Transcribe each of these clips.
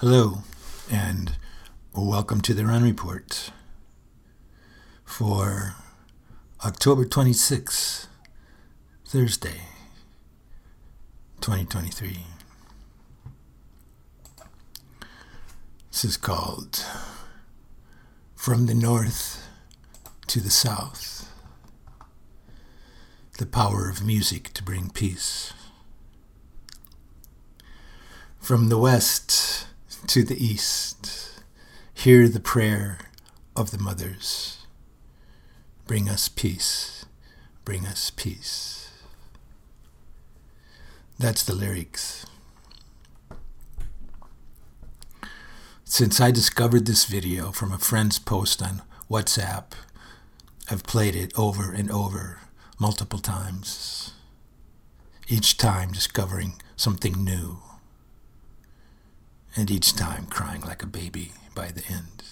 Hello, and welcome to the Run Report for October 26, Thursday, 2023. This is called From the North to the South The Power of Music to Bring Peace. From the West to the east. Hear the prayer of the mothers. Bring us peace. Bring us peace. That's the lyrics. Since I discovered this video from a friend's post on WhatsApp, I've played it over and over multiple times, each time discovering something new and each time crying like a baby by the end.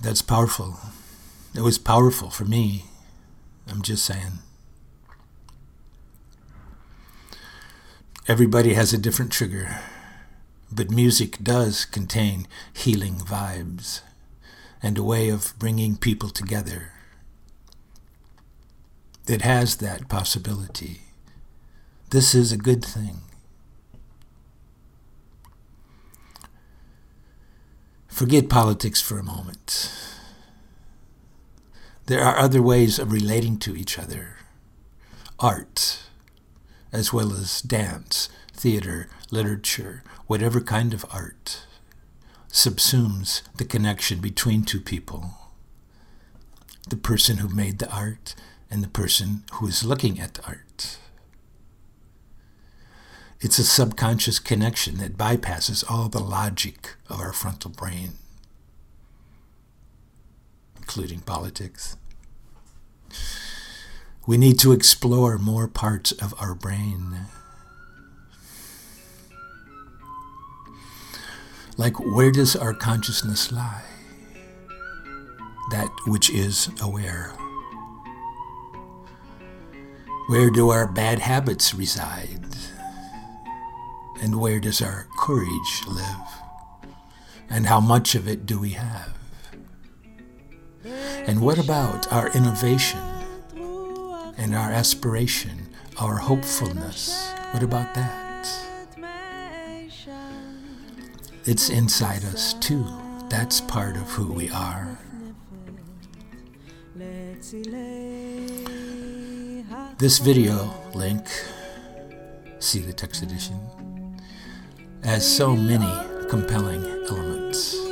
That's powerful. It was powerful for me. I'm just saying. Everybody has a different trigger, but music does contain healing vibes and a way of bringing people together that has that possibility. This is a good thing. Forget politics for a moment. There are other ways of relating to each other. Art, as well as dance, theater, literature, whatever kind of art, subsumes the connection between two people. The person who made the art and the person who is looking at the art. It's a subconscious connection that bypasses all the logic of our frontal brain, including politics. We need to explore more parts of our brain. Like, where does our consciousness lie? That which is aware. Where do our bad habits reside? And where does our courage live? And how much of it do we have? And what about our innovation and our aspiration, our hopefulness? What about that? It's inside us too. That's part of who we are. This video link, see the text edition, has so many compelling elements.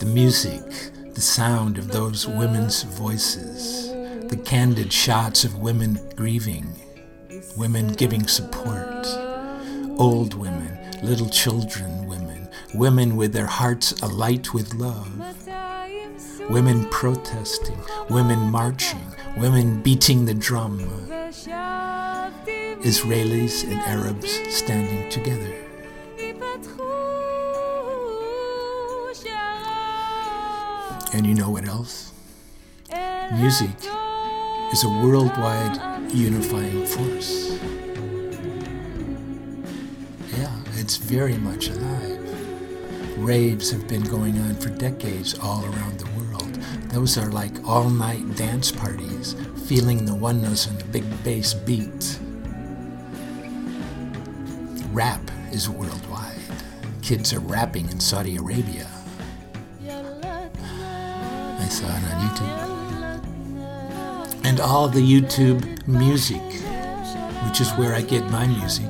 The music, the sound of those women's voices, the candid shots of women grieving, women giving support, old women, little children women, women with their hearts alight with love, women protesting, women marching, women beating the drum, Israelis and Arabs standing together. And you know what else? Music is a worldwide unifying force. Yeah, it's very much alive. Raves have been going on for decades all around the world. Those are like all night dance parties, feeling the oneness and the big bass beat. Rap is worldwide. Kids are rapping in Saudi Arabia. I saw it on YouTube. And all the YouTube music, which is where I get my music.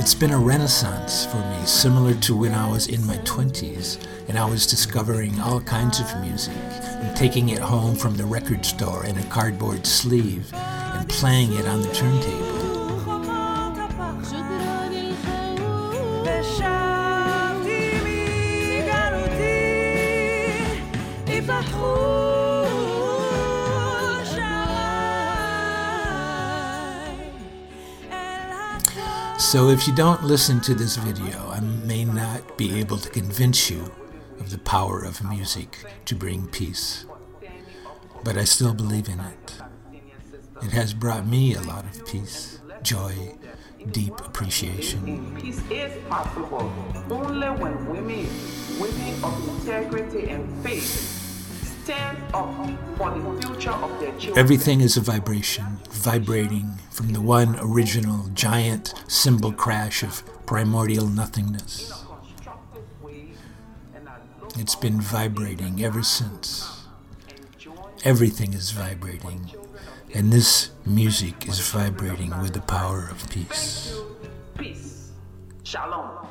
It's been a renaissance for me, similar to when I was in my 20s and I was discovering all kinds of music and taking it home from the record store in a cardboard sleeve and playing it on the turntable. So if you don't listen to this video, I may not be able to convince you of the power of music to bring peace. but I still believe in it. It has brought me a lot of peace, joy, deep appreciation. Peace is possible only when women, women of integrity and faith, stand up for the future of their children. Everything is a vibration, vibrating from the one original giant cymbal crash of primordial nothingness. It's been vibrating ever since. Everything is vibrating, and this music is vibrating with the power of peace. Peace. Shalom.